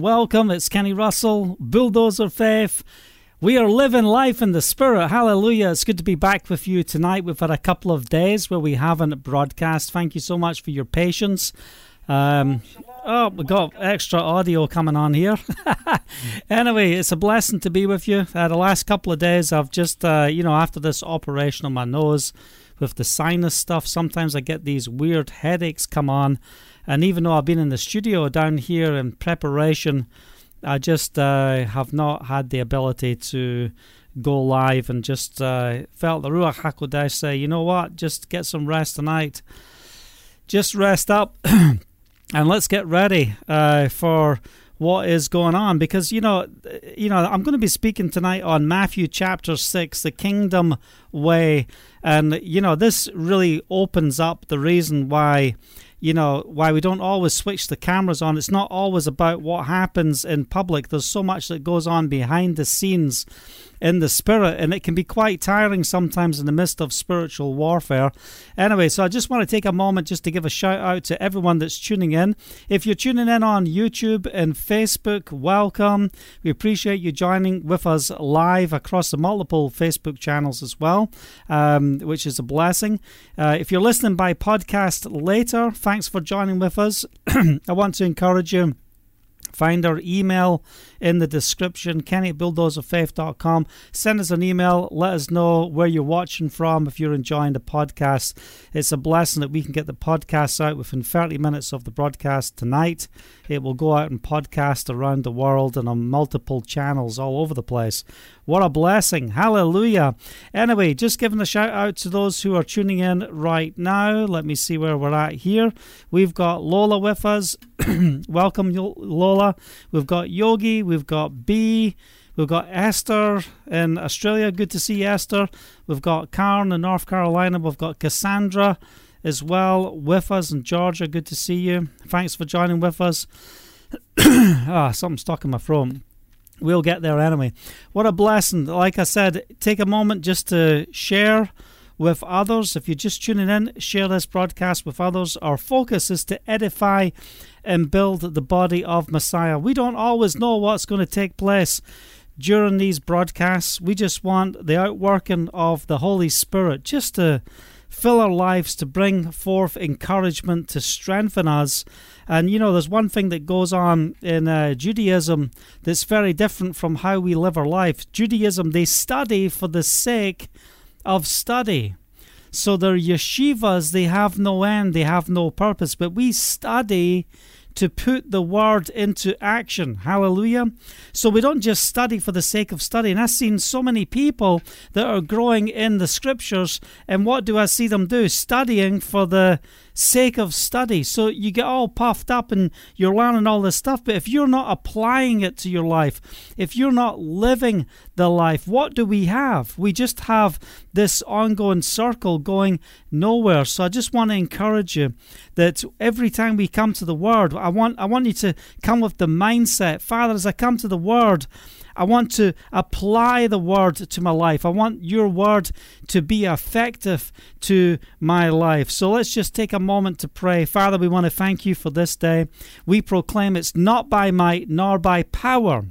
Welcome, it's Kenny Russell, Bulldozer Faith. We are living life in the Spirit. Hallelujah. It's good to be back with you tonight. We've had a couple of days where we haven't broadcast. Thank you so much for your patience. Um, oh, we got extra audio coming on here. anyway, it's a blessing to be with you. Uh, the last couple of days, I've just, uh, you know, after this operation on my nose with the sinus stuff, sometimes I get these weird headaches come on. And even though I've been in the studio down here in preparation, I just uh, have not had the ability to go live and just uh, felt the Ruach HaKodesh say, you know what, just get some rest tonight. Just rest up and let's get ready uh, for what is going on. Because you know you know I'm going to be speaking tonight on Matthew chapter 6 the kingdom way. And you know this really opens up the reason why you know, why we don't always switch the cameras on. It's not always about what happens in public. There's so much that goes on behind the scenes in the spirit, and it can be quite tiring sometimes in the midst of spiritual warfare. Anyway, so I just want to take a moment just to give a shout out to everyone that's tuning in. If you're tuning in on YouTube and Facebook, welcome. We appreciate you joining with us live across the multiple Facebook channels as well, um, which is a blessing. Uh, if you're listening by podcast later, thanks for joining with us. I want to encourage you Find our email in the description, kenny at bulldozerfaith.com. Send us an email. Let us know where you're watching from if you're enjoying the podcast. It's a blessing that we can get the podcast out within 30 minutes of the broadcast tonight. It will go out and podcast around the world and on multiple channels all over the place. What a blessing. Hallelujah. Anyway, just giving a shout out to those who are tuning in right now. Let me see where we're at here. We've got Lola with us. Welcome, Lola. We've got Yogi. We've got B. We've got Esther in Australia. Good to see Esther. We've got Karen in North Carolina. We've got Cassandra as well with us in Georgia. Good to see you. Thanks for joining with us. ah, something stuck in my throat. We'll get there anyway. What a blessing. Like I said, take a moment just to share with others. If you're just tuning in, share this broadcast with others. Our focus is to edify and build the body of Messiah. We don't always know what's going to take place during these broadcasts. We just want the outworking of the Holy Spirit just to fill our lives, to bring forth encouragement, to strengthen us. And you know, there's one thing that goes on in uh, Judaism that's very different from how we live our life. Judaism, they study for the sake of study. So their yeshivas, they have no end, they have no purpose, but we study to put the word into action. Hallelujah. So we don't just study for the sake of studying. I've seen so many people that are growing in the scriptures, and what do I see them do? Studying for the sake of study. So you get all puffed up and you're learning all this stuff, but if you're not applying it to your life, if you're not living the life, what do we have? We just have this ongoing circle going nowhere. So I just want to encourage you that every time we come to the word, I want I want you to come with the mindset, Father, as I come to the word, I want to apply the word to my life. I want your word to be effective to my life. So let's just take a moment to pray. Father, we want to thank you for this day. We proclaim it's not by might nor by power.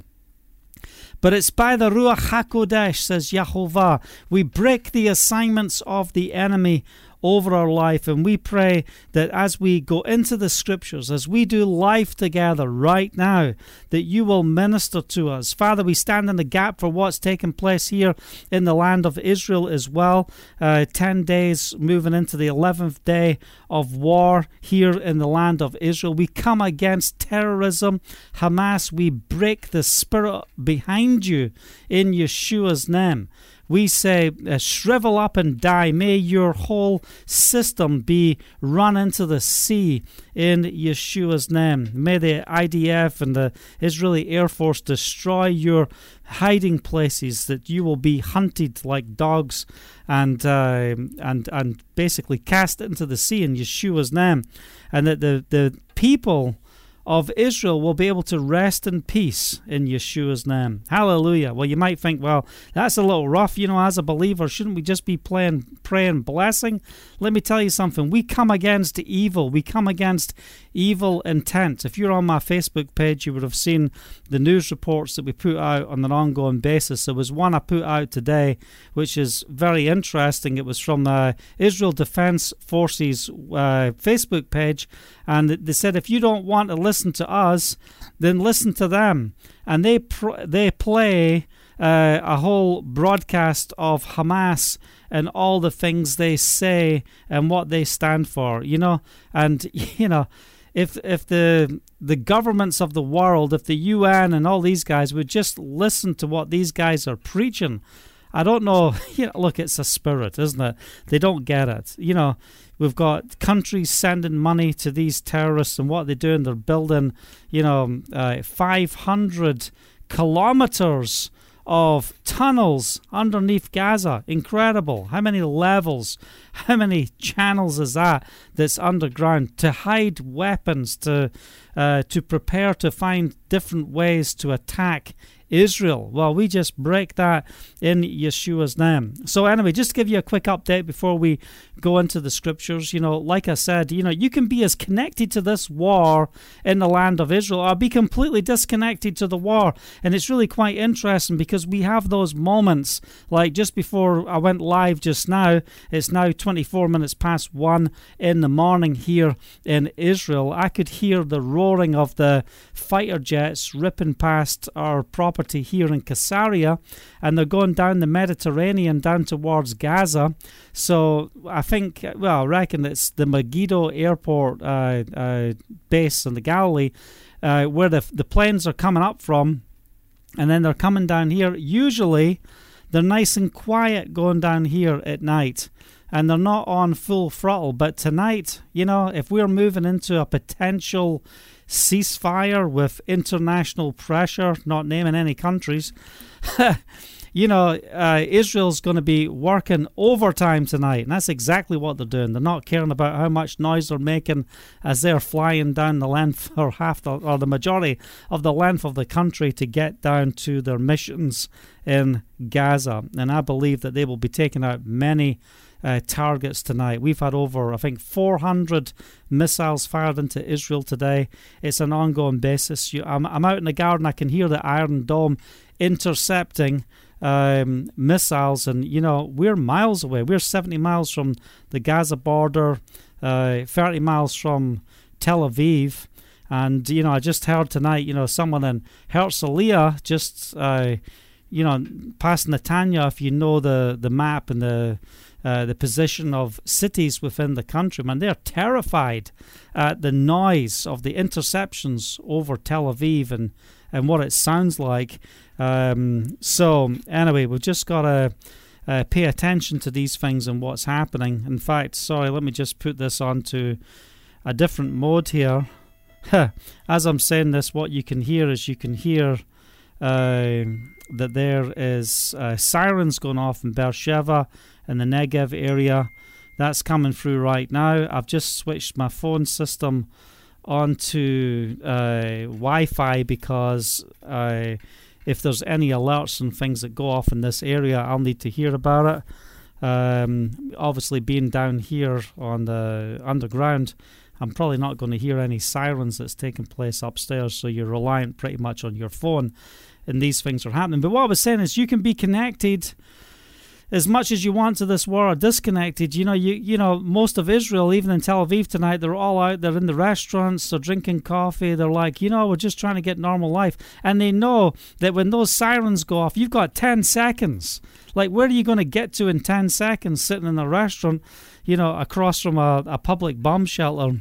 But it's by the Ruach HaKodesh, says Yahovah. We break the assignments of the enemy over our life. And we pray that as we go into the scriptures, as we do life together right now, that you will minister to us. Father, we stand in the gap for what's taking place here in the land of Israel as well. Uh, 10 days moving into the 11th day of war here in the land of Israel. We come against terrorism. Hamas, we break the spirit behind you in Yeshua's name we say, uh, shrivel up and die. May your whole system be run into the sea in Yeshua's name. May the IDF and the Israeli Air Force destroy your hiding places, that you will be hunted like dogs and, uh, and, and basically cast into the sea in Yeshua's name. And that the, the people of Israel will be able to rest in peace in Yeshua's name. Hallelujah. Well, you might think, well, that's a little rough. You know, as a believer, shouldn't we just be playing, praying blessing? Let me tell you something. We come against evil. We come against evil intent. If you're on my Facebook page, you would have seen the news reports that we put out on an ongoing basis. There was one I put out today, which is very interesting. It was from the Israel Defense Forces uh, Facebook page, and they said if you don't want to listen to us, then listen to them. And they pr- they play uh, a whole broadcast of Hamas and all the things they say and what they stand for. You know, and you know if if the the governments of the world, if the UN and all these guys would just listen to what these guys are preaching, I don't know. You know, look, it's a spirit, isn't it? They don't get it. You know, we've got countries sending money to these terrorists, and what they're doing, they're building, you know, uh, 500 kilometers of tunnels underneath Gaza. Incredible. How many levels, how many channels is that that's underground to hide weapons, to, uh, to prepare to find different ways to attack Israel. Well, we just break that in Yeshua's name. So, anyway, just to give you a quick update before we go into the scriptures, you know, like I said, you know, you can be as connected to this war in the land of Israel or be completely disconnected to the war. And it's really quite interesting because we have those moments, like just before I went live just now, it's now 24 minutes past one in the morning here in Israel. I could hear the roaring of the fighter jets ripping past our property here in Caesarea, and they're going down the Mediterranean down towards Gaza. So I think, well, I reckon it's the Megiddo Airport uh, uh, base in the Galilee uh, where the, the planes are coming up from, and then they're coming down here. Usually, they're nice and quiet going down here at night and they're not on full throttle. But tonight, you know, if we're moving into a potential ceasefire with international pressure, not naming any countries, you know, uh, Israel's going to be working overtime tonight. And that's exactly what they're doing. They're not caring about how much noise they're making as they're flying down the length or half the, or the majority of the length of the country to get down to their missions in Gaza. And I believe that they will be taking out many. Uh, targets tonight. We've had over, I think, 400 missiles fired into Israel today. It's an ongoing basis. You, I'm, I'm out in the garden. I can hear the Iron Dome intercepting um, missiles, and you know we're miles away. We're 70 miles from the Gaza border, uh, 30 miles from Tel Aviv, and you know I just heard tonight, you know, someone in Herzliya just, uh, you know, past Netanya. If you know the the map and the uh, the position of cities within the country, man, they're terrified at the noise of the interceptions over Tel Aviv and and what it sounds like. Um, so anyway, we've just got to uh, pay attention to these things and what's happening. In fact, sorry, let me just put this onto a different mode here. As I'm saying this, what you can hear is you can hear uh, that there is uh, sirens going off in Beersheba in the Negev area. That's coming through right now. I've just switched my phone system onto uh, Wi-Fi because uh, if there's any alerts and things that go off in this area, I'll need to hear about it. Um, obviously, being down here on the underground, I'm probably not going to hear any sirens that's taking place upstairs, so you're reliant pretty much on your phone, and these things are happening. But what I was saying is, you can be connected as much as you want to this war are disconnected. You know, you you know, most of Israel, even in Tel Aviv tonight, they're all out. They're in the restaurants. They're drinking coffee. They're like, you know, we're just trying to get normal life. And they know that when those sirens go off, you've got ten seconds. Like, where are you going to get to in ten seconds sitting in a restaurant? You know, across from a, a public bomb shelter.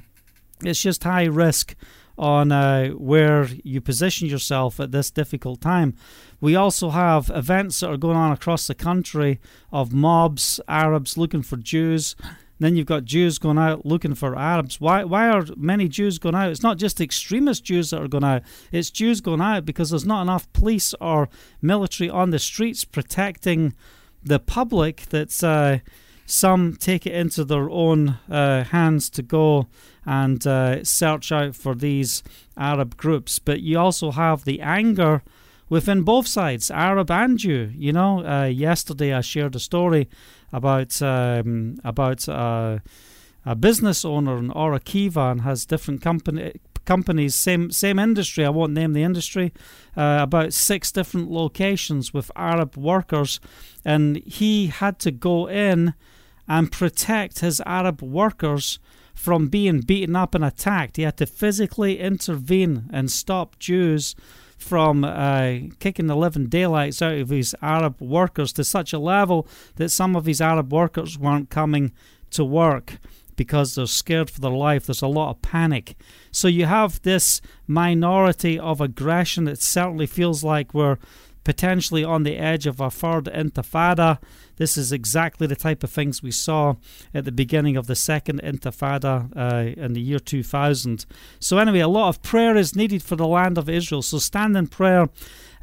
It's just high risk on uh, where you position yourself at this difficult time. We also have events that are going on across the country of mobs, Arabs looking for Jews. Then you've got Jews going out looking for Arabs. Why, why are many Jews going out? It's not just extremist Jews that are going out, it's Jews going out because there's not enough police or military on the streets protecting the public that's. Uh, some take it into their own uh, hands to go and uh, search out for these Arab groups. But you also have the anger within both sides, Arab and Jew. You know, uh, yesterday I shared a story about um, about uh, a business owner in Or Akiva and has different company companies, same same industry. I won't name the industry. Uh, about six different locations with Arab workers, and he had to go in and protect his Arab workers from being beaten up and attacked. He had to physically intervene and stop Jews from uh, kicking the living daylights out of his Arab workers to such a level that some of his Arab workers weren't coming to work because they're scared for their life. There's a lot of panic. So you have this minority of aggression. It certainly feels like we're potentially on the edge of a third intifada. This is exactly the type of things we saw at the beginning of the second intifada uh, in the year 2000. So, anyway, a lot of prayer is needed for the land of Israel. So, stand in prayer.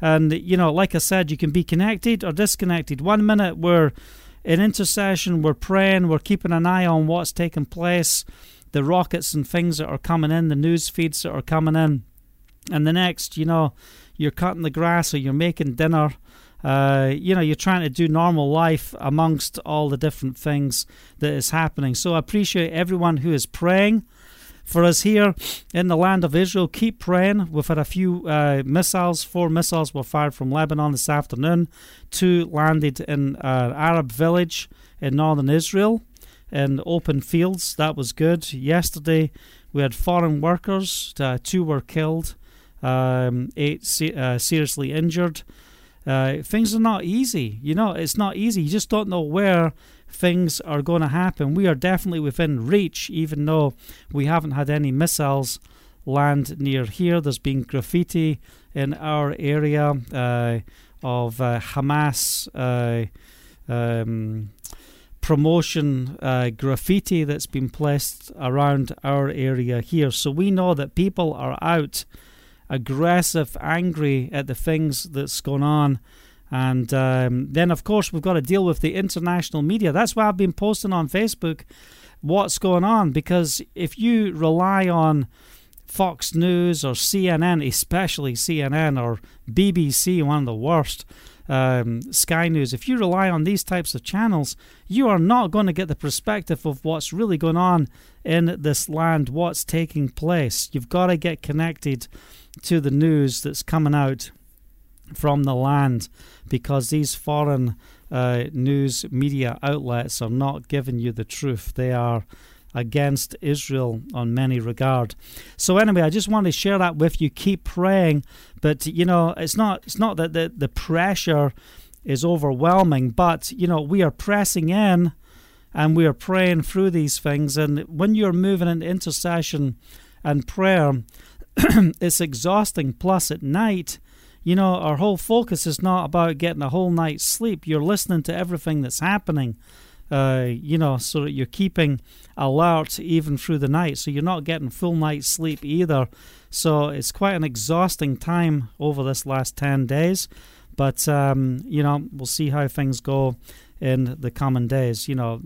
And, you know, like I said, you can be connected or disconnected. One minute we're in intercession, we're praying, we're keeping an eye on what's taking place, the rockets and things that are coming in, the news feeds that are coming in. And the next, you know, you're cutting the grass or you're making dinner uh, you know, you're trying to do normal life amongst all the different things that is happening. So I appreciate everyone who is praying for us here in the land of Israel. Keep praying. We've had a few uh, missiles. Four missiles were fired from Lebanon this afternoon. Two landed in an Arab village in northern Israel in open fields. That was good. Yesterday we had foreign workers. Uh, two were killed, um, eight se- uh, seriously injured. Uh, things are not easy. You know, it's not easy. You just don't know where things are going to happen. We are definitely within reach, even though we haven't had any missiles land near here. There's been graffiti in our area uh, of uh, Hamas. Uh, um, promotion uh, graffiti that's been placed around our area here. So we know that people are out aggressive, angry at the things that's going on. And um, then, of course, we've got to deal with the international media. That's why I've been posting on Facebook what's going on. Because if you rely on Fox News or CNN, especially CNN or BBC, one of the worst, um, Sky News, if you rely on these types of channels, you are not going to get the perspective of what's really going on in this land, what's taking place. You've got to get connected to the news that's coming out from the land because these foreign uh, news media outlets are not giving you the truth. They are against Israel on many regard. So anyway, I just want to share that with you. Keep praying, but you know, it's not it's not that the, the pressure is overwhelming, but you know, we are pressing in and we are praying through these things. And when you're moving into intercession and prayer, it's exhausting. Plus, at night, you know, our whole focus is not about getting a whole night's sleep. You're listening to everything that's happening, uh, you know, so that you're keeping alert even through the night. So you're not getting full night's sleep either. So it's quite an exhausting time over this last 10 days. But, um, you know, we'll see how things go in the coming days, you know.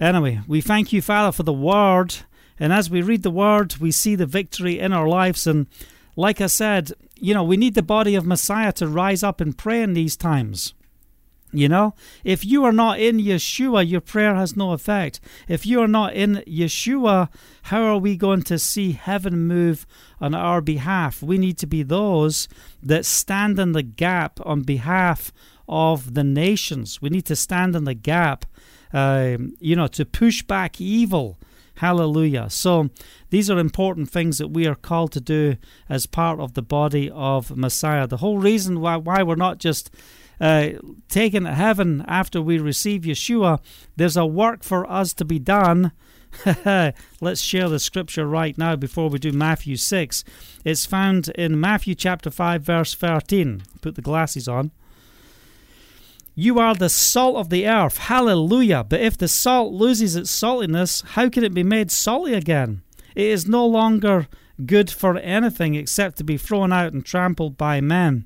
Anyway, we thank you, Father, for the word and as we read the word, we see the victory in our lives. And like I said, you know, we need the body of Messiah to rise up and pray in these times. You know, if you are not in Yeshua, your prayer has no effect. If you are not in Yeshua, how are we going to see heaven move on our behalf? We need to be those that stand in the gap on behalf of the nations. We need to stand in the gap, uh, you know, to push back evil Hallelujah. So, these are important things that we are called to do as part of the body of Messiah. The whole reason why, why we're not just uh, taken to heaven after we receive Yeshua, there's a work for us to be done. Let's share the scripture right now before we do Matthew 6. It's found in Matthew chapter 5, verse 13. Put the glasses on. You are the salt of the earth. Hallelujah. But if the salt loses its saltiness, how can it be made salty again? It is no longer good for anything except to be thrown out and trampled by men.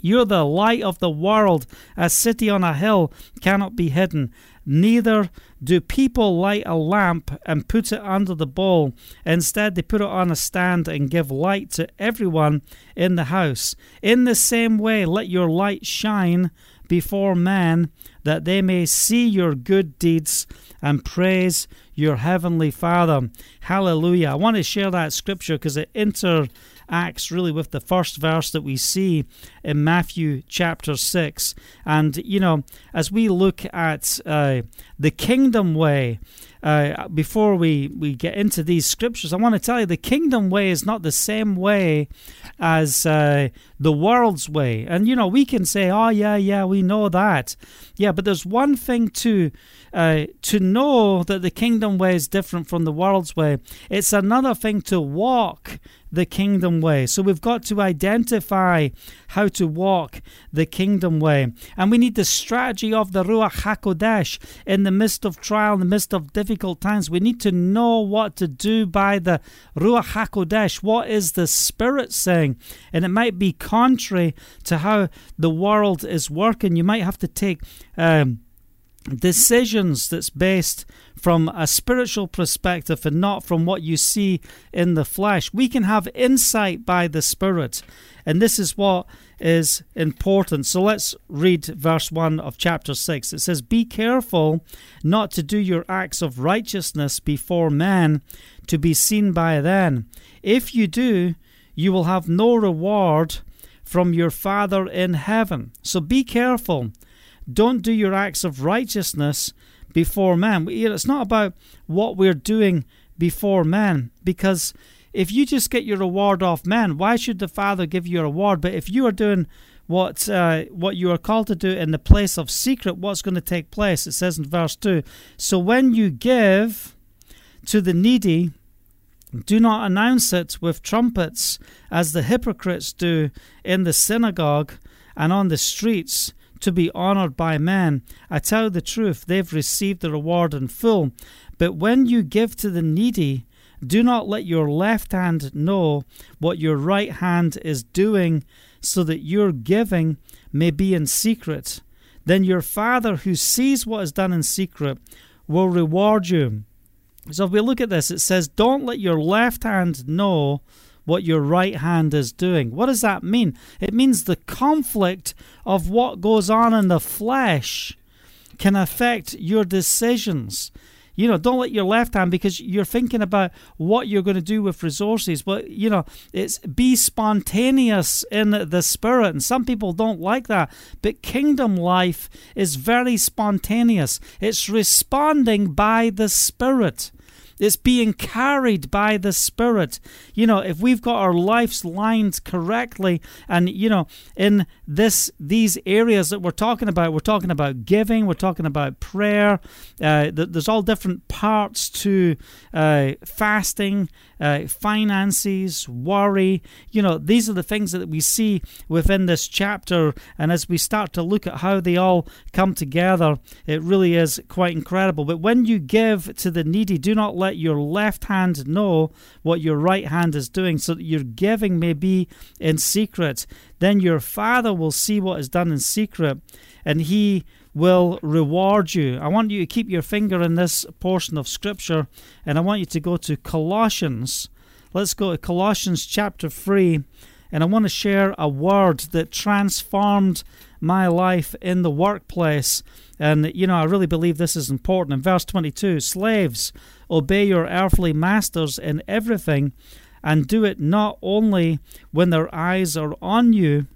You're the light of the world. A city on a hill cannot be hidden. Neither do people light a lamp and put it under the bowl. Instead, they put it on a stand and give light to everyone in the house. In the same way, let your light shine before men that they may see your good deeds and praise your heavenly Father. Hallelujah. I want to share that scripture because it interacts really with the first verse that we see in Matthew chapter 6. And, you know, as we look at uh, the kingdom way, uh, before we, we get into these scriptures, I want to tell you the kingdom way is not the same way as uh, the world's way. And, you know, we can say, oh, yeah, yeah, we know that. Yeah, but there's one thing to, uh, to know that the kingdom way is different from the world's way. It's another thing to walk the kingdom way. So we've got to identify how to walk the kingdom way. And we need the strategy of the Ruach HaKodesh in the midst of trial, in the midst of difficult times. We need to know what to do by the Ruach HaKodesh. What is the Spirit saying? And it might be contrary to how the world is working. You might have to take. Um, decisions that's based from a spiritual perspective and not from what you see in the flesh. We can have insight by the Spirit, and this is what is important. So let's read verse 1 of chapter 6. It says, Be careful not to do your acts of righteousness before men to be seen by them. If you do, you will have no reward from your Father in heaven. So be careful don't do your acts of righteousness before men. It's not about what we're doing before men, because if you just get your reward off men, why should the Father give you a reward? But if you are doing what uh, what you are called to do in the place of secret, what's going to take place? It says in verse two. So when you give to the needy, do not announce it with trumpets, as the hypocrites do in the synagogue and on the streets to be honored by men. I tell you the truth, they've received the reward in full. But when you give to the needy, do not let your left hand know what your right hand is doing, so that your giving may be in secret. Then your Father, who sees what is done in secret, will reward you. So if we look at this, it says, Don't let your left hand know what your right hand is doing. What does that mean? It means the conflict of what goes on in the flesh can affect your decisions. You know, don't let your left hand because you're thinking about what you're going to do with resources. But, you know, it's be spontaneous in the spirit. And some people don't like that. But kingdom life is very spontaneous, it's responding by the spirit. It's being carried by the Spirit. You know, if we've got our lives lined correctly, and you know, in this these areas that we're talking about, we're talking about giving, we're talking about prayer. Uh, there's all different parts to uh, fasting, uh, finances, worry. You know, these are the things that we see within this chapter, and as we start to look at how they all come together, it really is quite incredible. But when you give to the needy, do not let let your left hand know what your right hand is doing, so that your giving may be in secret. Then your Father will see what is done in secret, and he will reward you. I want you to keep your finger in this portion of Scripture, and I want you to go to Colossians. Let's go to Colossians chapter 3, and I want to share a word that transformed my life in the workplace. And, you know, I really believe this is important. In verse 22, slaves, obey your earthly masters in everything, and do it not only when their eyes are on you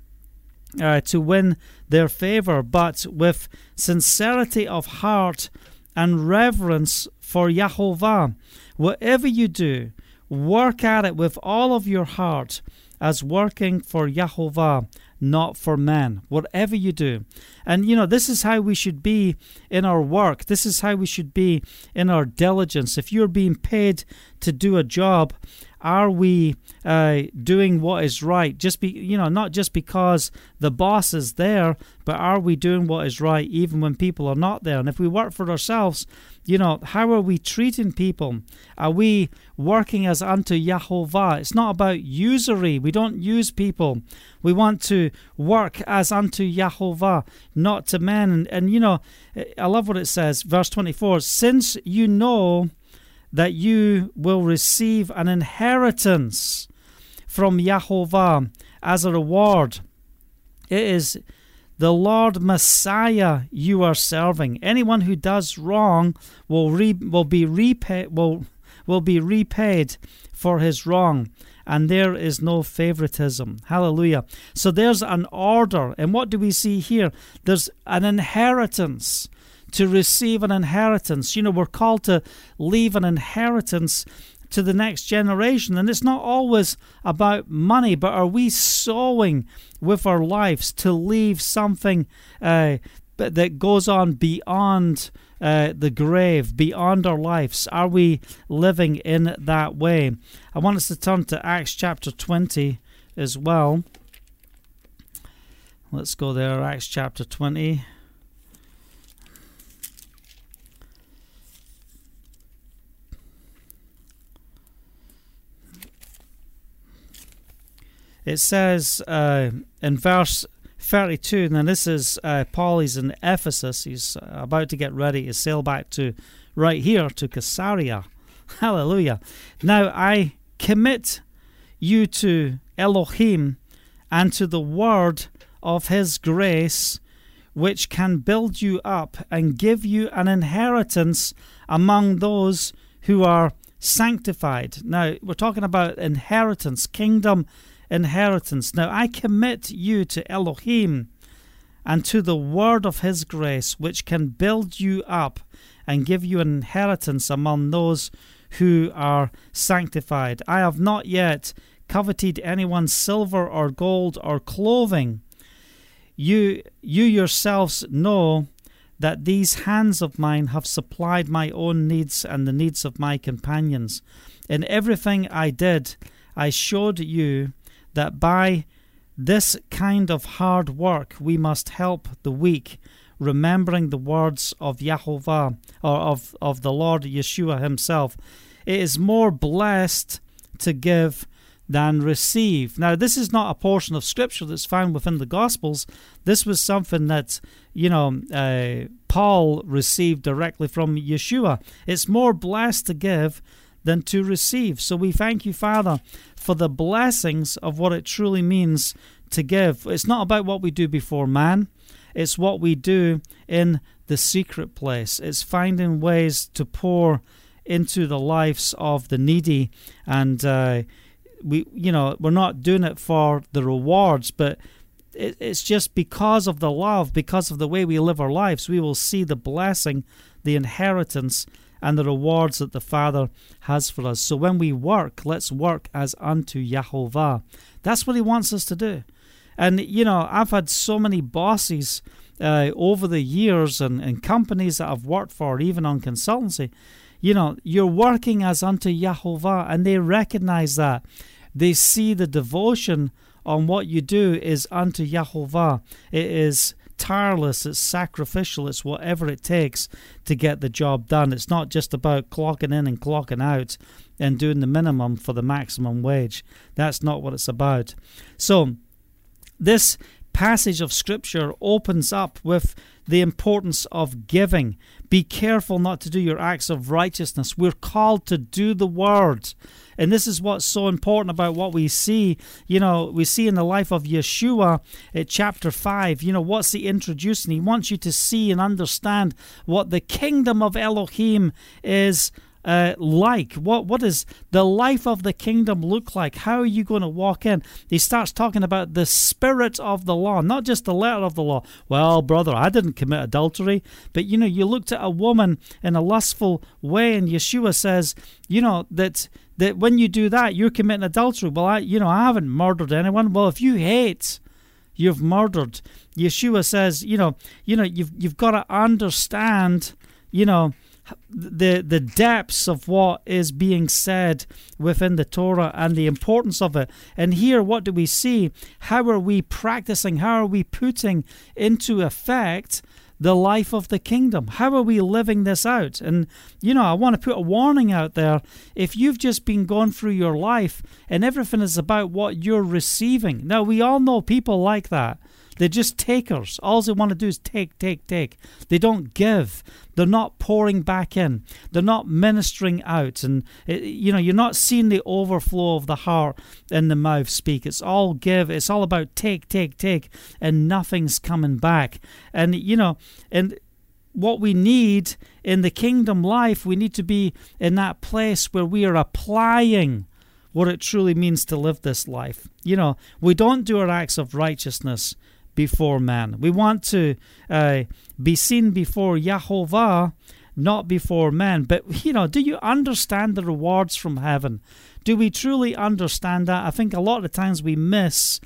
uh, to win their favor, but with sincerity of heart and reverence for Yahovah. Whatever you do, work at it with all of your heart as working for Yahovah not for men, whatever you do. And you know, this is how we should be in our work. This is how we should be in our diligence. If you're being paid to do a job, are we uh, doing what is right? Just be, you know, not just because the boss is there, but are we doing what is right even when people are not there? And if we work for ourselves, you know, how are we treating people? Are we working as unto Yahovah? It's not about usury. We don't use people. We want to work as unto Yahovah, not to men. And, and you know, I love what it says, verse 24 since you know that you will receive an inheritance from Yahovah as a reward. It is the Lord Messiah you are serving. Anyone who does wrong will re- will be repaid will will be repaid for his wrong, and there is no favoritism. Hallelujah. So there's an order, and what do we see here? There's an inheritance to receive an inheritance. You know, we're called to leave an inheritance to the next generation. And it's not always about money, but are we sowing with our lives to leave something uh, that goes on beyond uh, the grave, beyond our lives? Are we living in that way? I want us to turn to Acts chapter 20 as well. Let's go there, Acts chapter 20. It says uh, in verse 32, now this is uh, Paul, he's in Ephesus. He's about to get ready to sail back to right here to Caesarea. Hallelujah. Now I commit you to Elohim and to the word of his grace, which can build you up and give you an inheritance among those who are sanctified. Now, we're talking about inheritance, kingdom inheritance. Now I commit you to Elohim and to the word of his grace, which can build you up and give you an inheritance among those who are sanctified. I have not yet coveted anyone's silver or gold or clothing. You, you yourselves know that these hands of mine have supplied my own needs and the needs of my companions. In everything I did, I showed you that by this kind of hard work we must help the weak, remembering the words of Yahovah or of, of the Lord Yeshua himself. It is more blessed to give than receive. Now, this is not a portion of scripture that's found within the Gospels. This was something that, you know, uh, Paul received directly from Yeshua. It's more blessed to give than to receive. So we thank you, Father, for the blessings of what it truly means to give. It's not about what we do before man, it's what we do in the secret place. It's finding ways to pour into the lives of the needy and uh, we you know we're not doing it for the rewards but it's just because of the love because of the way we live our lives we will see the blessing the inheritance and the rewards that the Father has for us. So when we work, let's work as unto Yahovah. That's what He wants us to do. And, you know, I've had so many bosses uh, over the years and, and companies that I've worked for, even on consultancy. You know, you're working as unto Yahovah, and they recognize that. They see the devotion on what you do is unto Yahovah. It is tireless, it's sacrificial, it's whatever it takes to get the job done. It's not just about clocking in and clocking out and doing the minimum for the maximum wage. That's not what it's about. So, this passage of scripture opens up with the importance of giving. Be careful not to do your acts of righteousness. We're called to do the word. And this is what's so important about what we see. You know, we see in the life of Yeshua at chapter 5, you know, what's he introducing? He wants you to see and understand what the kingdom of Elohim is uh, like? What what does the life of the kingdom look like? How are you going to walk in? He starts talking about the spirit of the law, not just the letter of the law. Well, brother, I didn't commit adultery, but you know, you looked at a woman in a lustful way, and Yeshua says, you know, that that when you do that, you're committing adultery. Well, I, you know, I haven't murdered anyone. Well, if you hate, you've murdered. Yeshua says, you know, you know, you've you've got to understand, you know the the depths of what is being said within the Torah and the importance of it. And here, what do we see? How are we practicing? How are we putting into effect the life of the kingdom? How are we living this out? And, you know, I want to put a warning out there. If you've just been going through your life and everything is about what you're receiving, now we all know people like that. They're just takers. All they want to do is take, take, take. They don't give. They're not pouring back in. They're not ministering out. And, it, you know, you're not seeing the overflow of the heart in the mouth speak. It's all give. It's all about take, take, take. And nothing's coming back. And, you know, and what we need in the kingdom life, we need to be in that place where we are applying what it truly means to live this life. You know, we don't do our acts of righteousness before man. We want to uh, be seen before Yahovah, not before men. But, you know, do you understand the rewards from heaven? Do we truly understand that? I think a lot of times we miss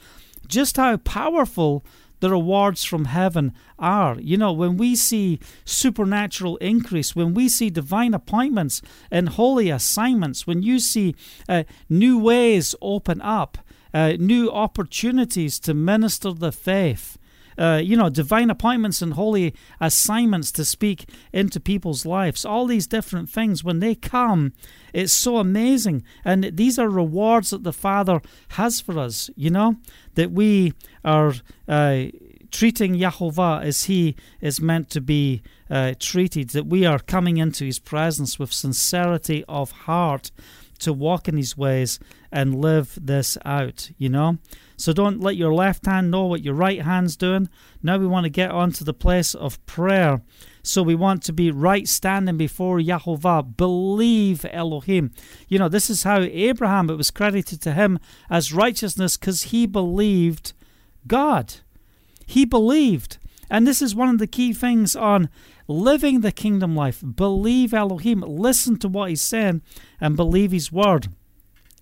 just how powerful the rewards from heaven are. You know, when we see supernatural increase, when we see divine appointments and holy assignments, when you see uh, new ways open up, uh, new opportunities to minister the faith. Uh, you know, divine appointments and holy assignments to speak into people's lives. All these different things, when they come, it's so amazing. And these are rewards that the Father has for us, you know, that we are uh, treating Yahovah as He is meant to be uh, treated, that we are coming into His presence with sincerity of heart to walk in His ways and live this out, you know? So don't let your left hand know what your right hand's doing. Now we want to get on to the place of prayer. So we want to be right standing before Yahovah. Believe Elohim. You know, this is how Abraham, it was credited to him as righteousness because he believed God. He believed. And this is one of the key things on living the kingdom life. Believe Elohim. Listen to what he's saying and believe his word.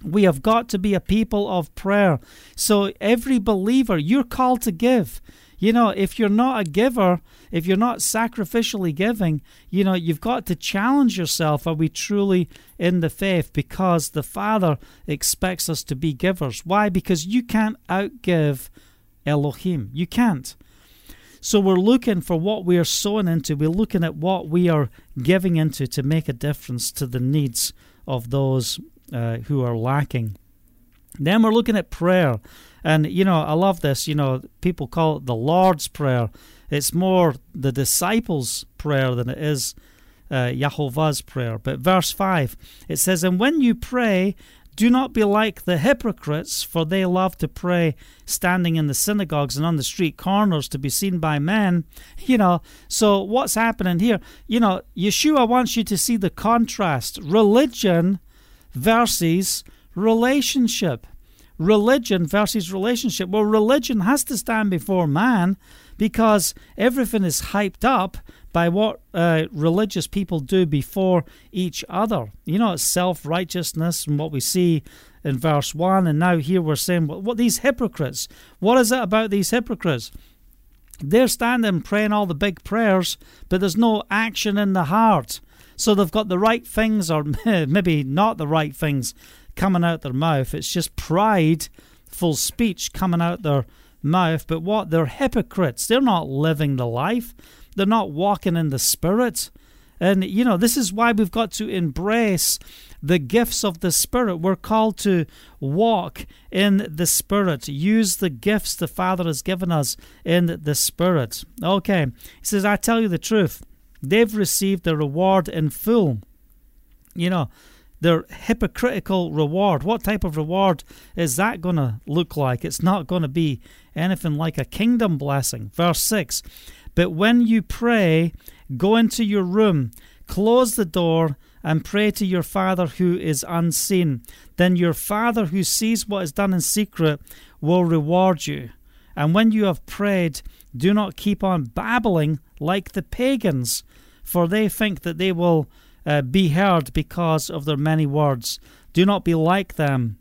We have got to be a people of prayer. So, every believer, you're called to give. You know, if you're not a giver, if you're not sacrificially giving, you know, you've got to challenge yourself are we truly in the faith? Because the Father expects us to be givers. Why? Because you can't outgive Elohim. You can't. So we're looking for what we are sowing into. We're looking at what we are giving into to make a difference to the needs of those uh, who are lacking. Then we're looking at prayer. And, you know, I love this. You know, people call it the Lord's Prayer. It's more the disciples' prayer than it is uh, prayer. But verse 5, it says, And when you pray, do not be like the hypocrites, for they love to pray standing in the synagogues and on the street corners to be seen by men. You know, so what's happening here? You know, Yeshua wants you to see the contrast religion versus relationship. Religion versus relationship. Well, religion has to stand before man because everything is hyped up by what uh, religious people do before each other. You know, it's self righteousness and what we see in verse 1. And now here we're saying, what, what these hypocrites, what is it about these hypocrites? They're standing praying all the big prayers, but there's no action in the heart. So they've got the right things, or maybe not the right things, coming out their mouth. It's just pride, full speech coming out their mouth. But what? They're hypocrites. They're not living the life, they're not walking in the Spirit. And, you know, this is why we've got to embrace the gifts of the Spirit. We're called to walk in the Spirit, use the gifts the Father has given us in the Spirit. Okay, he says, I tell you the truth they've received the reward in full. You know, their hypocritical reward. What type of reward is that going to look like? It's not going to be anything like a kingdom blessing. Verse 6 But when you pray, go into your room, close the door, and pray to your Father who is unseen. Then your Father who sees what is done in secret will reward you. And when you have prayed, do not keep on babbling like the pagans, for they think that they will uh, be heard because of their many words. Do not be like them,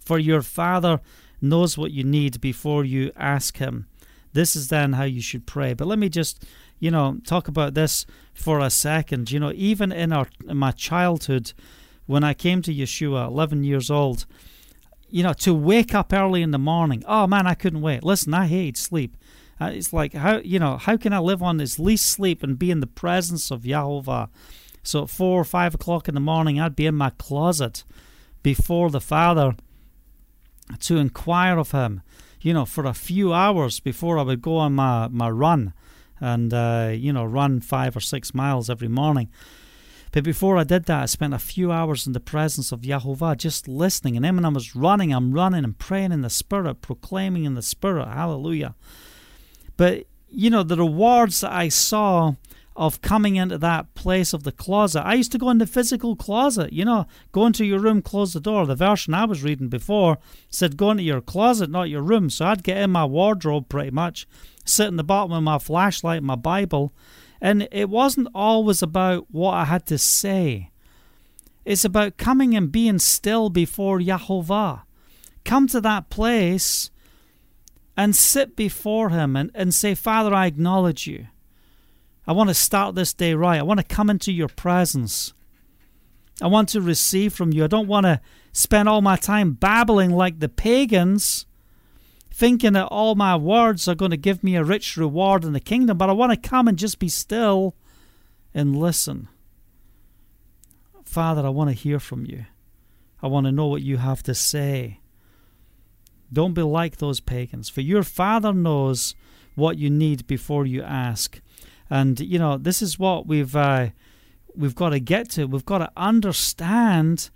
for your Father knows what you need before you ask Him. This is then how you should pray. But let me just you know, talk about this for a second. You know, even in our in my childhood, when I came to Yeshua, 11 years old, you know, to wake up early in the morning. Oh man, I couldn't wait. Listen, I hate sleep. Uh, it's like how you know how can I live on this least sleep and be in the presence of Yahovah? So at four or five o'clock in the morning, I'd be in my closet before the Father to inquire of Him. You know, for a few hours before I would go on my my run, and uh, you know, run five or six miles every morning. But before I did that, I spent a few hours in the presence of Yahovah, just listening. And then when I was running, I'm running and praying in the Spirit, proclaiming in the Spirit. Hallelujah. But, you know, the rewards that I saw of coming into that place of the closet. I used to go in the physical closet, you know, go into your room, close the door. The version I was reading before said go into your closet, not your room. So I'd get in my wardrobe pretty much, sit in the bottom of my flashlight, my Bible, and it wasn't always about what I had to say. It's about coming and being still before Yahovah. Come to that place and sit before Him and, and say, Father, I acknowledge you. I want to start this day right. I want to come into your presence. I want to receive from you. I don't want to spend all my time babbling like the pagans, thinking that all my words are going to give me a rich reward in the kingdom, but I want to come and just be still and listen. Father, I want to hear from you. I want to know what you have to say. Don't be like those pagans, for your Father knows what you need before you ask. And you know, this is what we've uh, we've got to get to. We've got to understand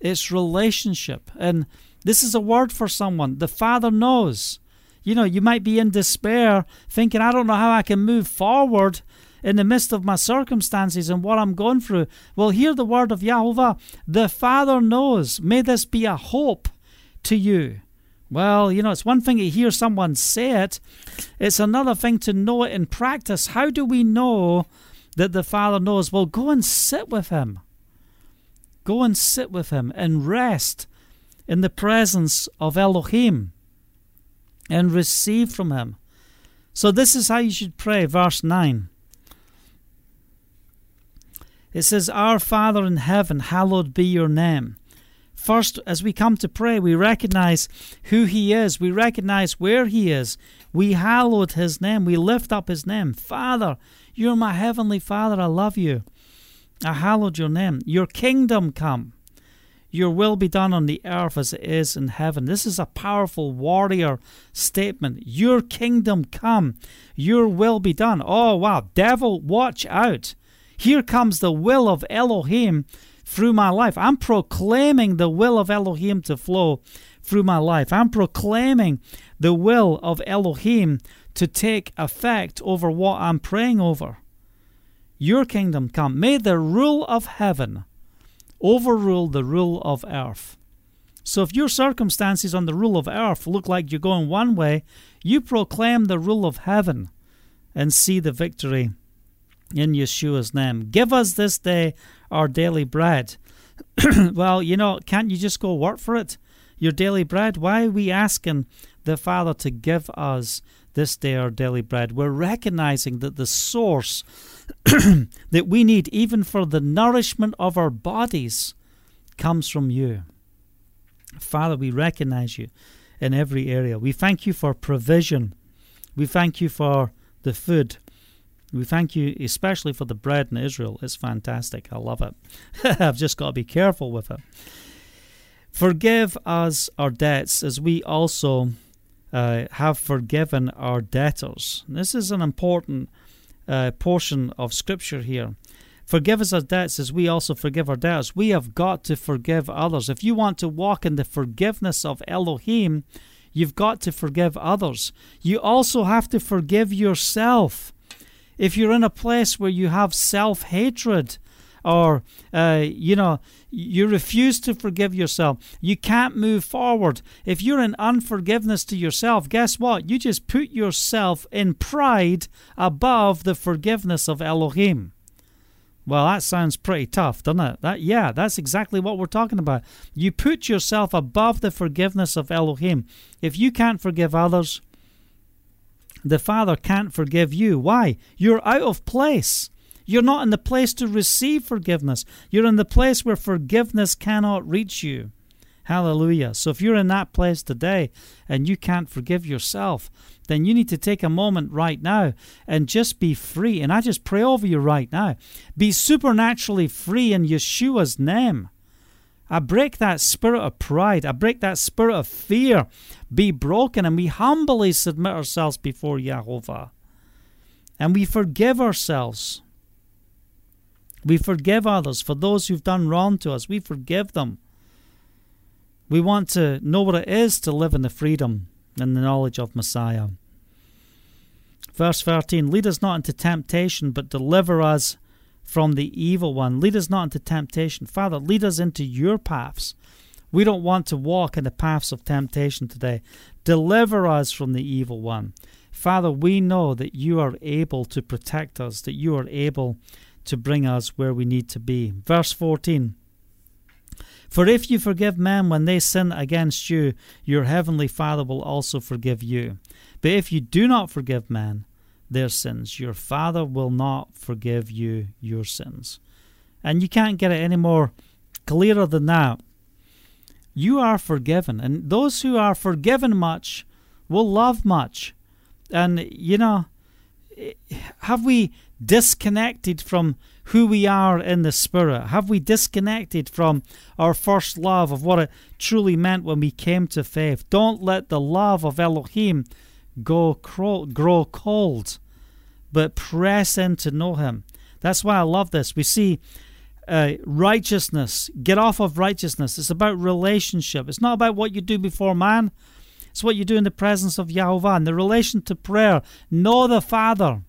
its relationship. And this is a word for someone. The Father knows. You know, you might be in despair, thinking, I don't know how I can move forward in the midst of my circumstances and what I'm going through. Well, hear the word of Yahovah. The Father knows. May this be a hope to you. Well, you know, it's one thing to hear someone say it, it's another thing to know it in practice. How do we know that the Father knows? Well, go and sit with Him. Go and sit with Him and rest in the presence of Elohim and receive from Him. So, this is how you should pray. Verse 9. It says, Our Father in heaven, hallowed be your name. First, as we come to pray, we recognize who He is. We recognize where He is. We hallowed His name. We lift up His name. Father, you're my heavenly Father. I love you. I hallowed your name. Your kingdom come. Your will be done on the earth as it is in heaven. This is a powerful warrior statement. Your kingdom come. Your will be done. Oh, wow. Devil, watch out. Here comes the will of Elohim through my life. I'm proclaiming the will of Elohim to flow through my life. I'm proclaiming the will of Elohim to take effect over what I'm praying over. Your kingdom come. May the rule of heaven overrule the rule of earth. So if your circumstances on the rule of earth look like you're going one way, you proclaim the rule of heaven and see the victory in Yeshua's name. Give us this day our daily bread. well, you know, can't you just go work for it? Your daily bread? Why are we asking the Father to give us this day our daily bread? We're recognizing that the source that we need, even for the nourishment of our bodies, comes from you. Father, we recognize you in every area. We thank you for provision. We thank you for the food we thank you especially for the bread in Israel. It's fantastic. I love it. I've just got to be careful with it. Forgive us our debts as we also uh, have forgiven our debtors. This is an important uh, portion of Scripture here. Forgive us our debts as we also forgive our debtors. We have got to forgive others. If you want to walk in the forgiveness of Elohim, you've got to forgive others. You also have to forgive yourself if you're in a place where you have self hatred, or uh, you know you refuse to forgive yourself you can't move forward. If you're in unforgiveness to yourself guess what? You just put yourself in pride above the forgiveness of elohim. Well that sounds pretty tough doesn't it? That yeah that's exactly what we're talking about. You put yourself above the forgiveness of elohim. If you can't forgive others the Father can't forgive you. Why? You're out of place. You're not in the place to receive forgiveness. You're in the place where forgiveness cannot reach you. Hallelujah. So if you're in that place today and you can't forgive yourself, then you need to take a moment right now and just be free. And I just pray over you right now. Be supernaturally free in Yeshua's name. I break that spirit of pride. I break that spirit of fear. Be broken, and we humbly submit ourselves before Jehovah. And we forgive ourselves. We forgive others for those who've done wrong to us. We forgive them. We want to know what it is to live in the freedom and the knowledge of Messiah. Verse 13 Lead us not into temptation, but deliver us from the evil one. Lead us not into temptation. Father, lead us into your paths. We don't want to walk in the paths of temptation today. Deliver us from the evil one. Father, we know that you are able to protect us, that you are able to bring us where we need to be. Verse 14 For if you forgive men when they sin against you, your heavenly Father will also forgive you. But if you do not forgive men, their sins. Your Father will not forgive you your sins. And you can't get it any more clearer than that. You are forgiven, and those who are forgiven much will love much. And, you know, have we disconnected from who we are in the Spirit? Have we disconnected from our first love of what it truly meant when we came to faith? Don't let the love of Elohim go grow cold, but press in to know Him. That's why I love this. We see uh, righteousness. Get off of righteousness. It's about relationship. It's not about what you do before man. It's what you do in the presence of Yahovah. And the relation to prayer. Know the Father.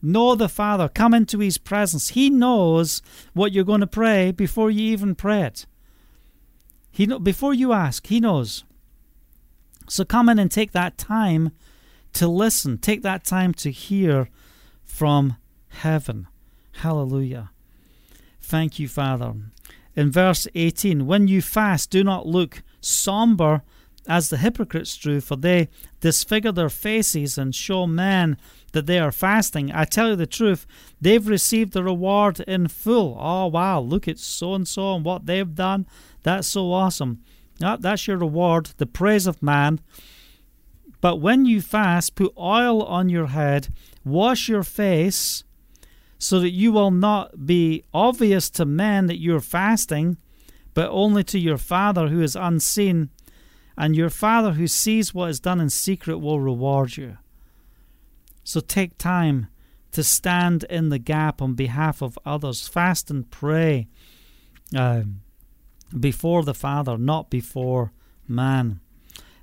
Know the Father. Come into His presence. He knows what you're going to pray before you even pray it. He know, before you ask, He knows. So come in and take that time to listen. Take that time to hear from heaven. Hallelujah. Thank you, Father. In verse 18, when you fast, do not look somber as the hypocrites do, for they disfigure their faces and show men that they are fasting. I tell you the truth, they've received the reward in full. Oh, wow, look at so and so and what they've done. That's so awesome. that's your reward, the praise of man. But when you fast, put oil on your head, wash your face, so that you will not be obvious to men that you're fasting, but only to your Father who is unseen. And your Father who sees what is done in secret will reward you. So take time to stand in the gap on behalf of others. Fast and pray uh, before the Father, not before man.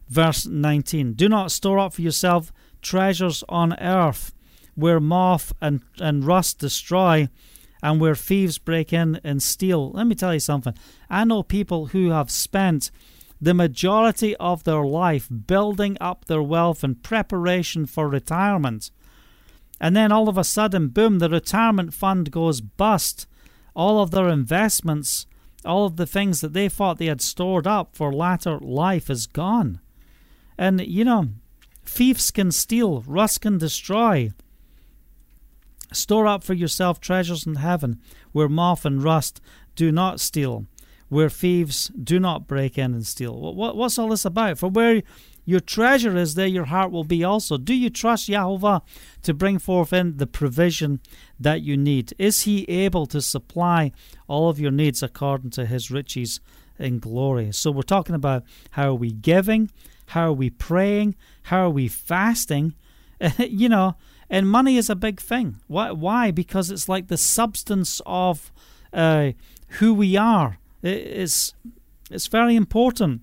Verse 19 Do not store up for yourself treasures on earth, where moth and, and rust destroy, and where thieves break in and steal. Let me tell you something. I know people who have spent the majority of their life building up their wealth in preparation for retirement. And then all of a sudden, boom, the retirement fund goes bust. All of their investments, all of the things that they thought they had stored up for latter life is gone. And, you know, thieves can steal, rust can destroy. Store up for yourself treasures in heaven, where moth and rust do not steal, where thieves do not break in and steal. What, what's all this about? For where your treasure is, there your heart will be also. Do you trust Jehovah to bring forth in the provision that you need? Is He able to supply all of your needs according to His riches in glory? So we're talking about how are we giving? How are we praying? How are we fasting? you know, and money is a big thing. Why? Why? Because it's like the substance of uh, who we are. It's it's very important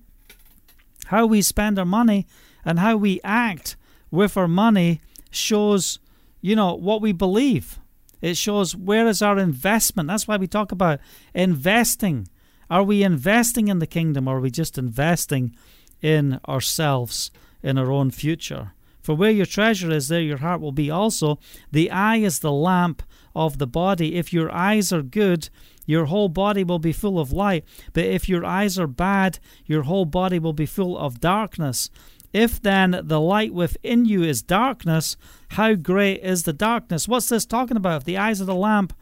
how we spend our money and how we act with our money shows, you know, what we believe. It shows where is our investment. That's why we talk about investing. Are we investing in the kingdom or are we just investing in ourselves, in our own future. For where your treasure is, there your heart will be also. The eye is the lamp of the body. If your eyes are good, your whole body will be full of light. But if your eyes are bad, your whole body will be full of darkness. If then the light within you is darkness, how great is the darkness? What's this talking about? If the eyes of the lamp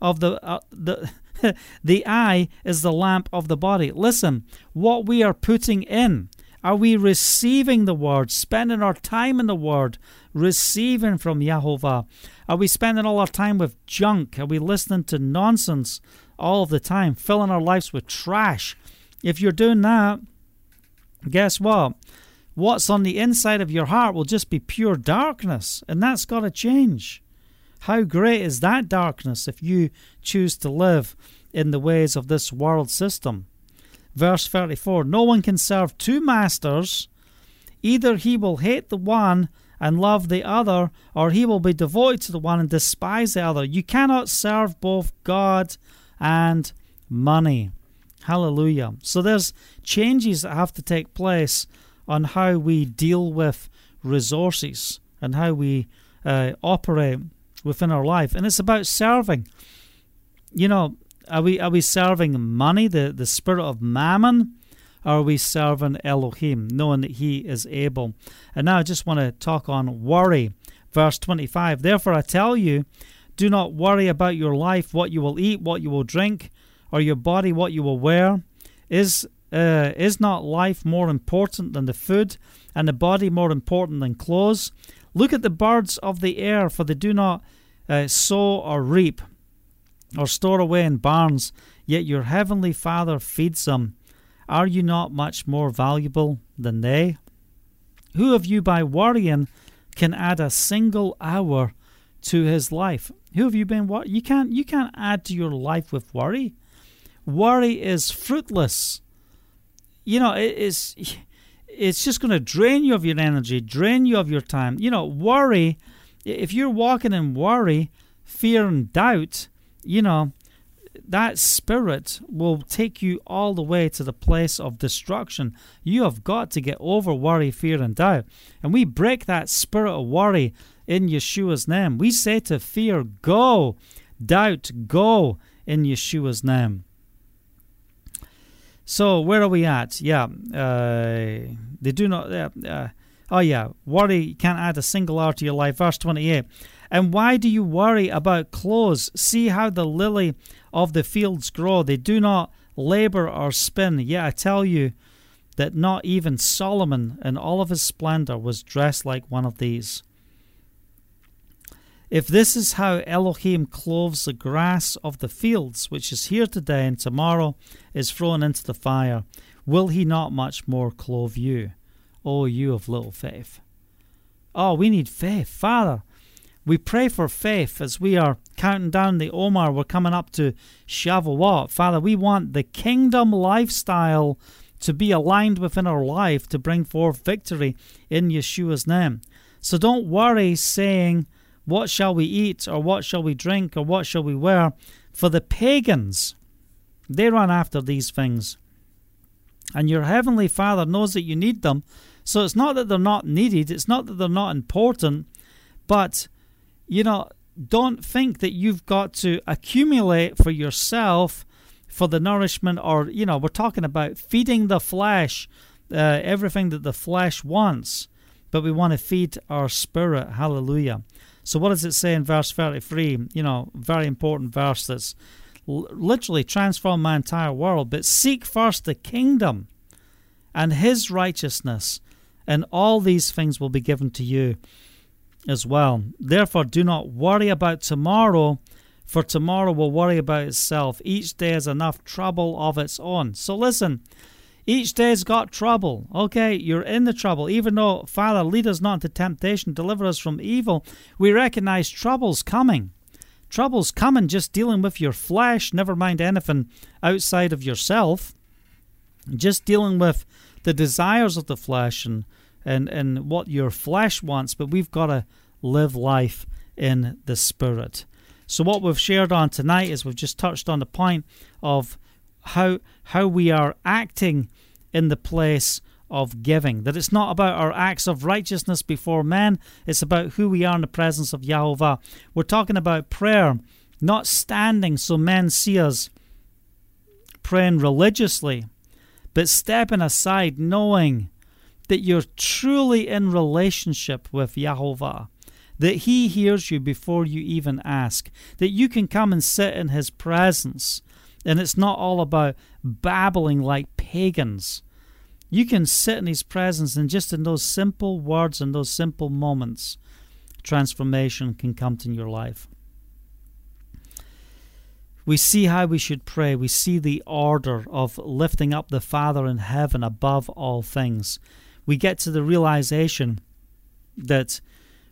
of the uh, the the eye is the lamp of the body. Listen, what we are putting in. Are we receiving the word, spending our time in the word, receiving from Yahovah? Are we spending all our time with junk? Are we listening to nonsense all the time, filling our lives with trash? If you're doing that, guess what? What's on the inside of your heart will just be pure darkness, and that's got to change. How great is that darkness if you choose to live in the ways of this world system? Verse 34 No one can serve two masters. Either he will hate the one and love the other, or he will be devoted to the one and despise the other. You cannot serve both God and money. Hallelujah. So there's changes that have to take place on how we deal with resources and how we uh, operate within our life. And it's about serving. You know, are we are we serving money, the, the spirit of mammon? Or are we serving Elohim, knowing that He is able? And now I just want to talk on worry. Verse 25 Therefore I tell you, do not worry about your life, what you will eat, what you will drink, or your body, what you will wear. Is uh, is not life more important than the food, and the body more important than clothes? Look at the birds of the air, for they do not uh, sow or reap or store away in barns, yet your heavenly Father feeds them. Are you not much more valuable than they? Who of you by worrying can add a single hour to his life? Who have you been what you can't you can't add to your life with worry. Worry is fruitless you know, it is it's just going to drain you of your energy, drain you of your time. You know, worry, if you're walking in worry, fear, and doubt, you know, that spirit will take you all the way to the place of destruction. You have got to get over worry, fear, and doubt. And we break that spirit of worry in Yeshua's name. We say to fear, go, doubt, go in Yeshua's name. So where are we at? Yeah, uh, they do not. Uh, uh, oh yeah, worry you can't add a single hour to your life. Verse twenty-eight. And why do you worry about clothes? See how the lily of the fields grow. They do not labor or spin. Yet I tell you that not even Solomon in all of his splendor was dressed like one of these. If this is how Elohim clothes the grass of the fields, which is here today and tomorrow is thrown into the fire, will he not much more clothe you, O you of little faith? Oh, we need faith. Father, we pray for faith as we are counting down the Omer. We're coming up to Shavuot. Father, we want the kingdom lifestyle to be aligned within our life to bring forth victory in Yeshua's name. So don't worry saying, what shall we eat, or what shall we drink, or what shall we wear? For the pagans, they run after these things. And your heavenly Father knows that you need them. So it's not that they're not needed, it's not that they're not important, but, you know, don't think that you've got to accumulate for yourself for the nourishment, or, you know, we're talking about feeding the flesh, uh, everything that the flesh wants, but we want to feed our spirit. Hallelujah. So, what does it say in verse 33? You know, very important verse that's literally transformed my entire world. But seek first the kingdom and his righteousness, and all these things will be given to you as well. Therefore, do not worry about tomorrow, for tomorrow will worry about itself. Each day has enough trouble of its own. So, listen each day's got trouble. Okay, you're in the trouble. Even though, Father, lead us not into temptation, deliver us from evil, we recognize trouble's coming. Trouble's coming just dealing with your flesh, never mind anything outside of yourself. Just dealing with the desires of the flesh and, and, and what your flesh wants, but we've got to live life in the Spirit. So, what we've shared on tonight is we've just touched on the point of how how we are acting in the place of giving. That it's not about our acts of righteousness before men, it's about who we are in the presence of Yahovah. We're talking about prayer, not standing so men see us praying religiously, but stepping aside, knowing that you're truly in relationship with Yahovah, that He hears you before you even ask, that you can come and sit in His presence, and it's not all about babbling like pagans. You can sit in His presence, and just in those simple words and those simple moments, transformation can come to your life. We see how we should pray. We see the order of lifting up the Father in heaven above all things. We get to the realization that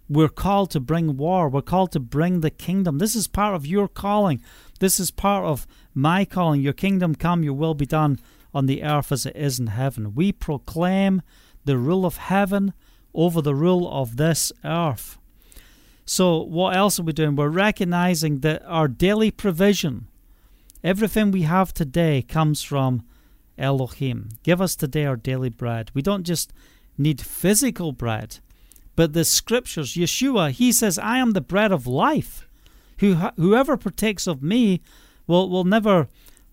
we're called to bring war. We're called to bring the kingdom. This is part of your calling. This is part of my calling. Your kingdom come, your will be done on the earth as it is in heaven. We proclaim the rule of heaven over the rule of this earth. So, what else are we doing? We're recognizing that our daily provision, everything we have today, comes from Elohim. Give us today our daily bread. We don't just need physical bread, but the scriptures, Yeshua, he says, I am the bread of life. Who, whoever partakes of me will, will never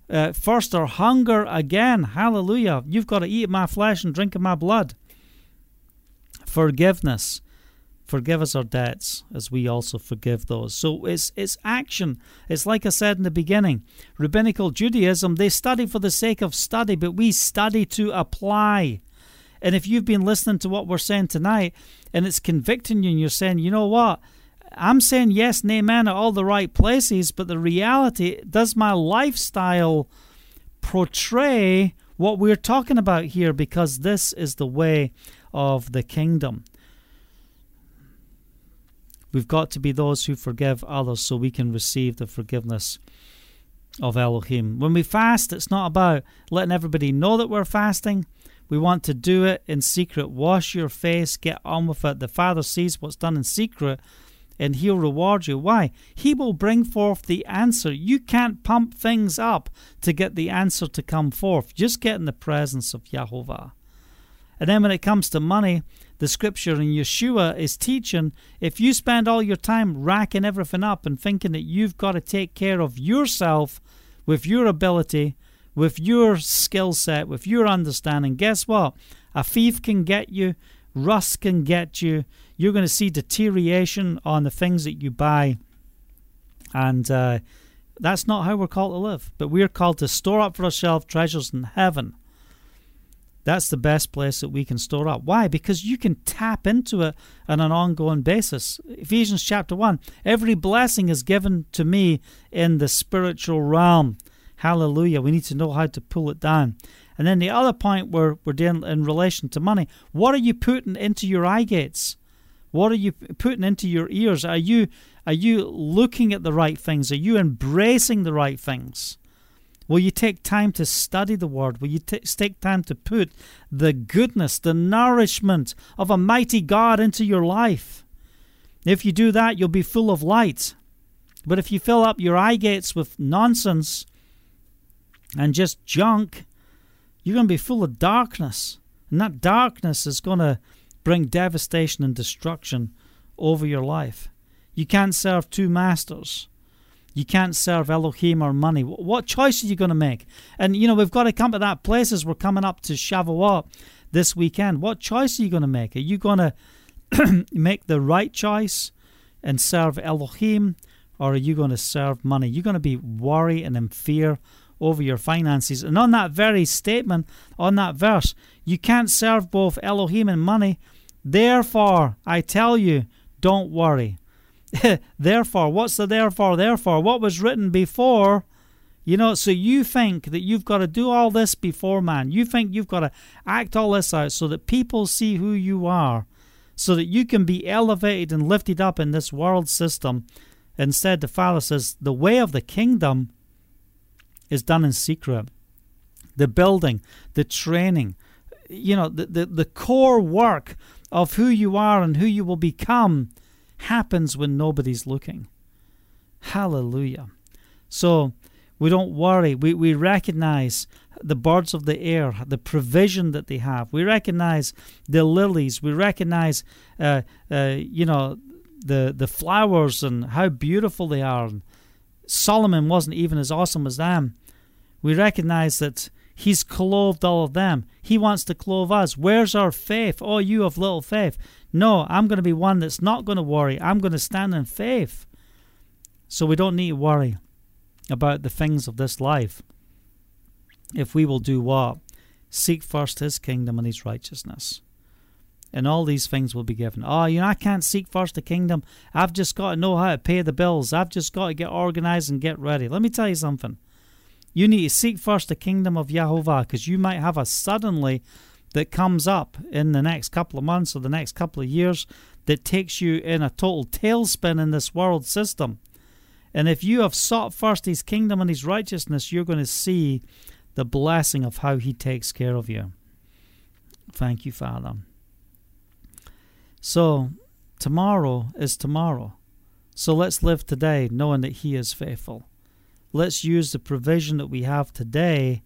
uh, thirst or hunger again. Hallelujah. You've got to eat my flesh and drink of my blood. Forgiveness. Forgive us our debts as we also forgive those. So it's it's action. It's like I said in the beginning. Rabbinical Judaism, they study for the sake of study, but we study to apply. And if you've been listening to what we're saying tonight and it's convicting you and you're saying, you know what? I'm saying yes and amen at all the right places, but the reality, does my lifestyle portray what we're talking about here? Because this is the way of the kingdom. We've got to be those who forgive others so we can receive the forgiveness of Elohim. When we fast, it's not about letting everybody know that we're fasting. We want to do it in secret. Wash your face, get on with it. The Father sees what's done in secret and He'll reward you. Why? He will bring forth the answer. You can't pump things up to get the answer to come forth. Just get in the presence of Yahovah. And then when it comes to money, the scripture in Yeshua is teaching if you spend all your time racking everything up and thinking that you've got to take care of yourself with your ability, with your skill set, with your understanding, guess what? A thief can get you, rust can get you. You're going to see deterioration on the things that you buy. And uh, that's not how we're called to live. But we're called to store up for ourselves treasures in heaven that's the best place that we can store up. Why? Because you can tap into it on an ongoing basis. Ephesians chapter 1 every blessing is given to me in the spiritual realm. Hallelujah. We need to know how to pull it down. And then the other point we're, we're dealing in relation to money what are you putting into your eye gates? What are you putting into your ears? Are you are you looking at the right things? Are you embracing the right things? Will you take time to study the Word? Will you t- take time to put the goodness, the nourishment of a mighty God into your life? If you do that, you'll be full of light. But if you fill up your eye gates with nonsense and just junk, you're going to be full of darkness. And that darkness is going to bring devastation and destruction over your life. You can't serve two masters. You can't serve Elohim or money. What choice are you going to make? And, you know, we've got to come to that place as we're coming up to Shavuot this weekend. What choice are you going to make? Are you going to make the right choice and serve Elohim, or are you going to serve money? You're going to be worried and in fear over your finances. And on that very statement, on that verse, you can't serve both Elohim and money. Therefore, I tell you, don't worry. therefore, what's the therefore, therefore? What was written before? You know, so you think that you've got to do all this before man. You think you've got to act all this out so that people see who you are, so that you can be elevated and lifted up in this world system. Instead, the Father says, the way of the kingdom is done in secret. The building, the training, you know, the, the, the core work of who you are and who you will become happens when nobody's looking. Hallelujah. So we don't worry. We, we recognize the birds of the air, the provision that they have. We recognize the lilies. We recognize, uh, uh, you know, the the flowers and how beautiful they are. Solomon wasn't even as awesome as them. We recognize that He's clothed all of them. He wants to clothe us. Where's our faith? Oh, you of little faith. No, I'm going to be one that's not going to worry. I'm going to stand in faith. So we don't need to worry about the things of this life. If we will do what? Seek first his kingdom and his righteousness. And all these things will be given. Oh, you know, I can't seek first the kingdom. I've just got to know how to pay the bills. I've just got to get organized and get ready. Let me tell you something. You need to seek first the kingdom of Yahovah because you might have a suddenly that comes up in the next couple of months or the next couple of years that takes you in a total tailspin in this world system. And if you have sought first his kingdom and his righteousness, you're going to see the blessing of how he takes care of you. Thank you, Father. So, tomorrow is tomorrow. So let's live today knowing that he is faithful. Let's use the provision that we have today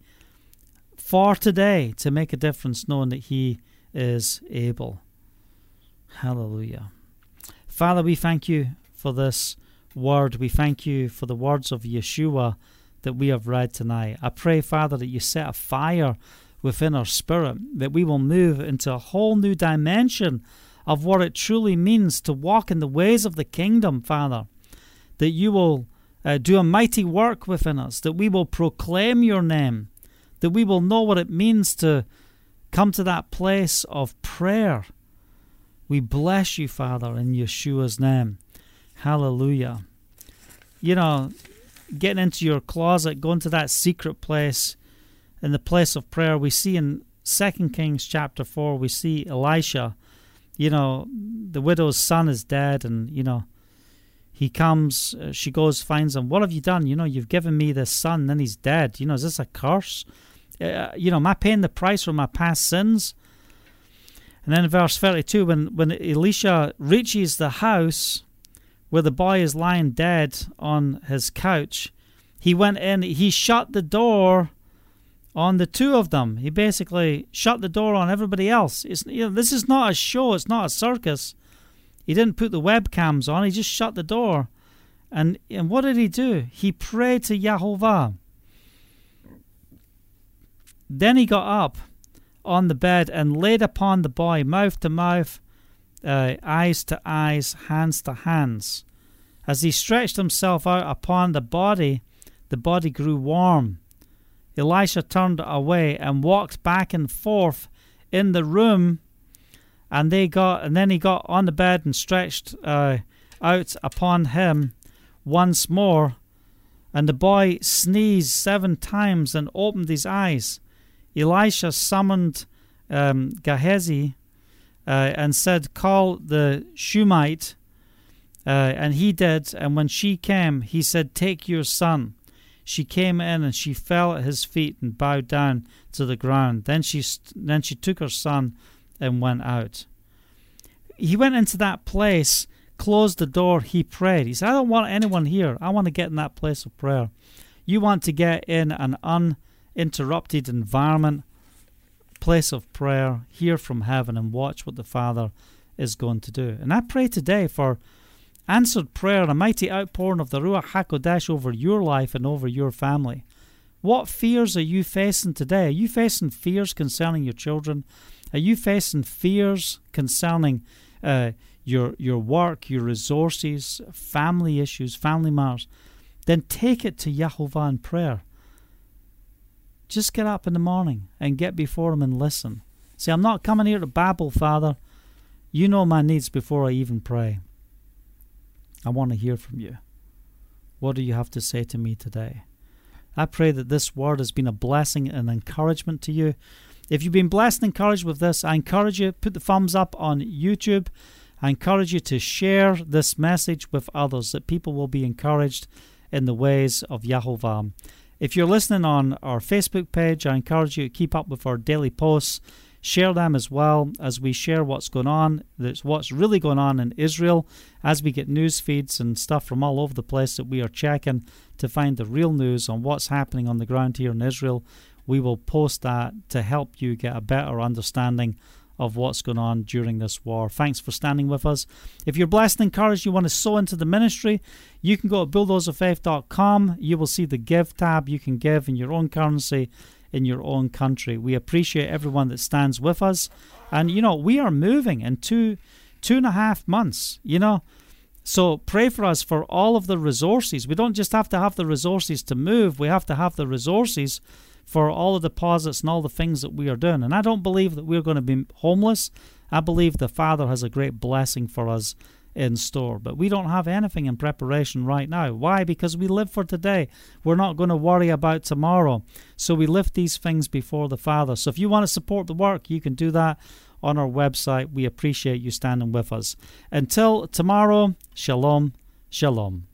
for today to make a difference, knowing that He is able. Hallelujah. Father, we thank you for this word. We thank you for the words of Yeshua that we have read tonight. I pray, Father, that you set a fire within our spirit, that we will move into a whole new dimension of what it truly means to walk in the ways of the kingdom, Father. That you will uh, do a mighty work within us, that we will proclaim your name, that we will know what it means to come to that place of prayer. We bless you, Father, in Yeshua's name. Hallelujah. You know, getting into your closet, going to that secret place, in the place of prayer, we see in Second Kings chapter 4, we see Elisha. You know, the widow's son is dead, and, you know, he comes, uh, she goes, finds him. What have you done? You know, you've given me this son, then he's dead. You know, is this a curse? Uh, you know, am I paying the price for my past sins? And then in verse 32, when, when Elisha reaches the house where the boy is lying dead on his couch, he went in, he shut the door on the two of them. He basically shut the door on everybody else. It's, you know, this is not a show, it's not a circus. He didn't put the webcams on, he just shut the door. And, and what did he do? He prayed to Yahovah. Then he got up on the bed and laid upon the boy, mouth to mouth, uh, eyes to eyes, hands to hands. As he stretched himself out upon the body, the body grew warm. Elisha turned away and walked back and forth in the room and they got and then he got on the bed and stretched uh, out upon him once more and the boy sneezed seven times and opened his eyes elisha summoned um, gehazi uh, and said call the Shumite. uh, and he did and when she came he said take your son she came in and she fell at his feet and bowed down to the ground then she st- then she took her son and went out. He went into that place, closed the door, he prayed. He said, I don't want anyone here. I want to get in that place of prayer. You want to get in an uninterrupted environment, place of prayer, hear from heaven, and watch what the Father is going to do. And I pray today for answered prayer, a mighty outpouring of the Ruach HaKodesh over your life and over your family. What fears are you facing today? Are you facing fears concerning your children? Are you facing fears concerning uh, your your work, your resources, family issues, family matters? Then take it to Yahovah in prayer. Just get up in the morning and get before Him and listen. Say, I'm not coming here to babble, Father. You know my needs before I even pray. I want to hear from you. What do you have to say to me today? I pray that this word has been a blessing and encouragement to you. If you've been blessed and encouraged with this, I encourage you put the thumbs up on YouTube. I encourage you to share this message with others that people will be encouraged in the ways of Yahovah. If you're listening on our Facebook page, I encourage you to keep up with our daily posts. Share them as well as we share what's going on. That's what's really going on in Israel as we get news feeds and stuff from all over the place that we are checking to find the real news on what's happening on the ground here in Israel we will post that to help you get a better understanding of what's going on during this war. Thanks for standing with us. If you're blessed and encouraged, you want to sow into the ministry, you can go to bulldozerfaith.com. You will see the give tab. You can give in your own currency in your own country. We appreciate everyone that stands with us. And, you know, we are moving in two, two and a half months, you know. So pray for us for all of the resources. We don't just have to have the resources to move, we have to have the resources for all the deposits and all the things that we are doing. And I don't believe that we're going to be homeless. I believe the Father has a great blessing for us in store. But we don't have anything in preparation right now. Why? Because we live for today. We're not going to worry about tomorrow. So we lift these things before the Father. So if you want to support the work, you can do that on our website. We appreciate you standing with us. Until tomorrow, shalom, shalom.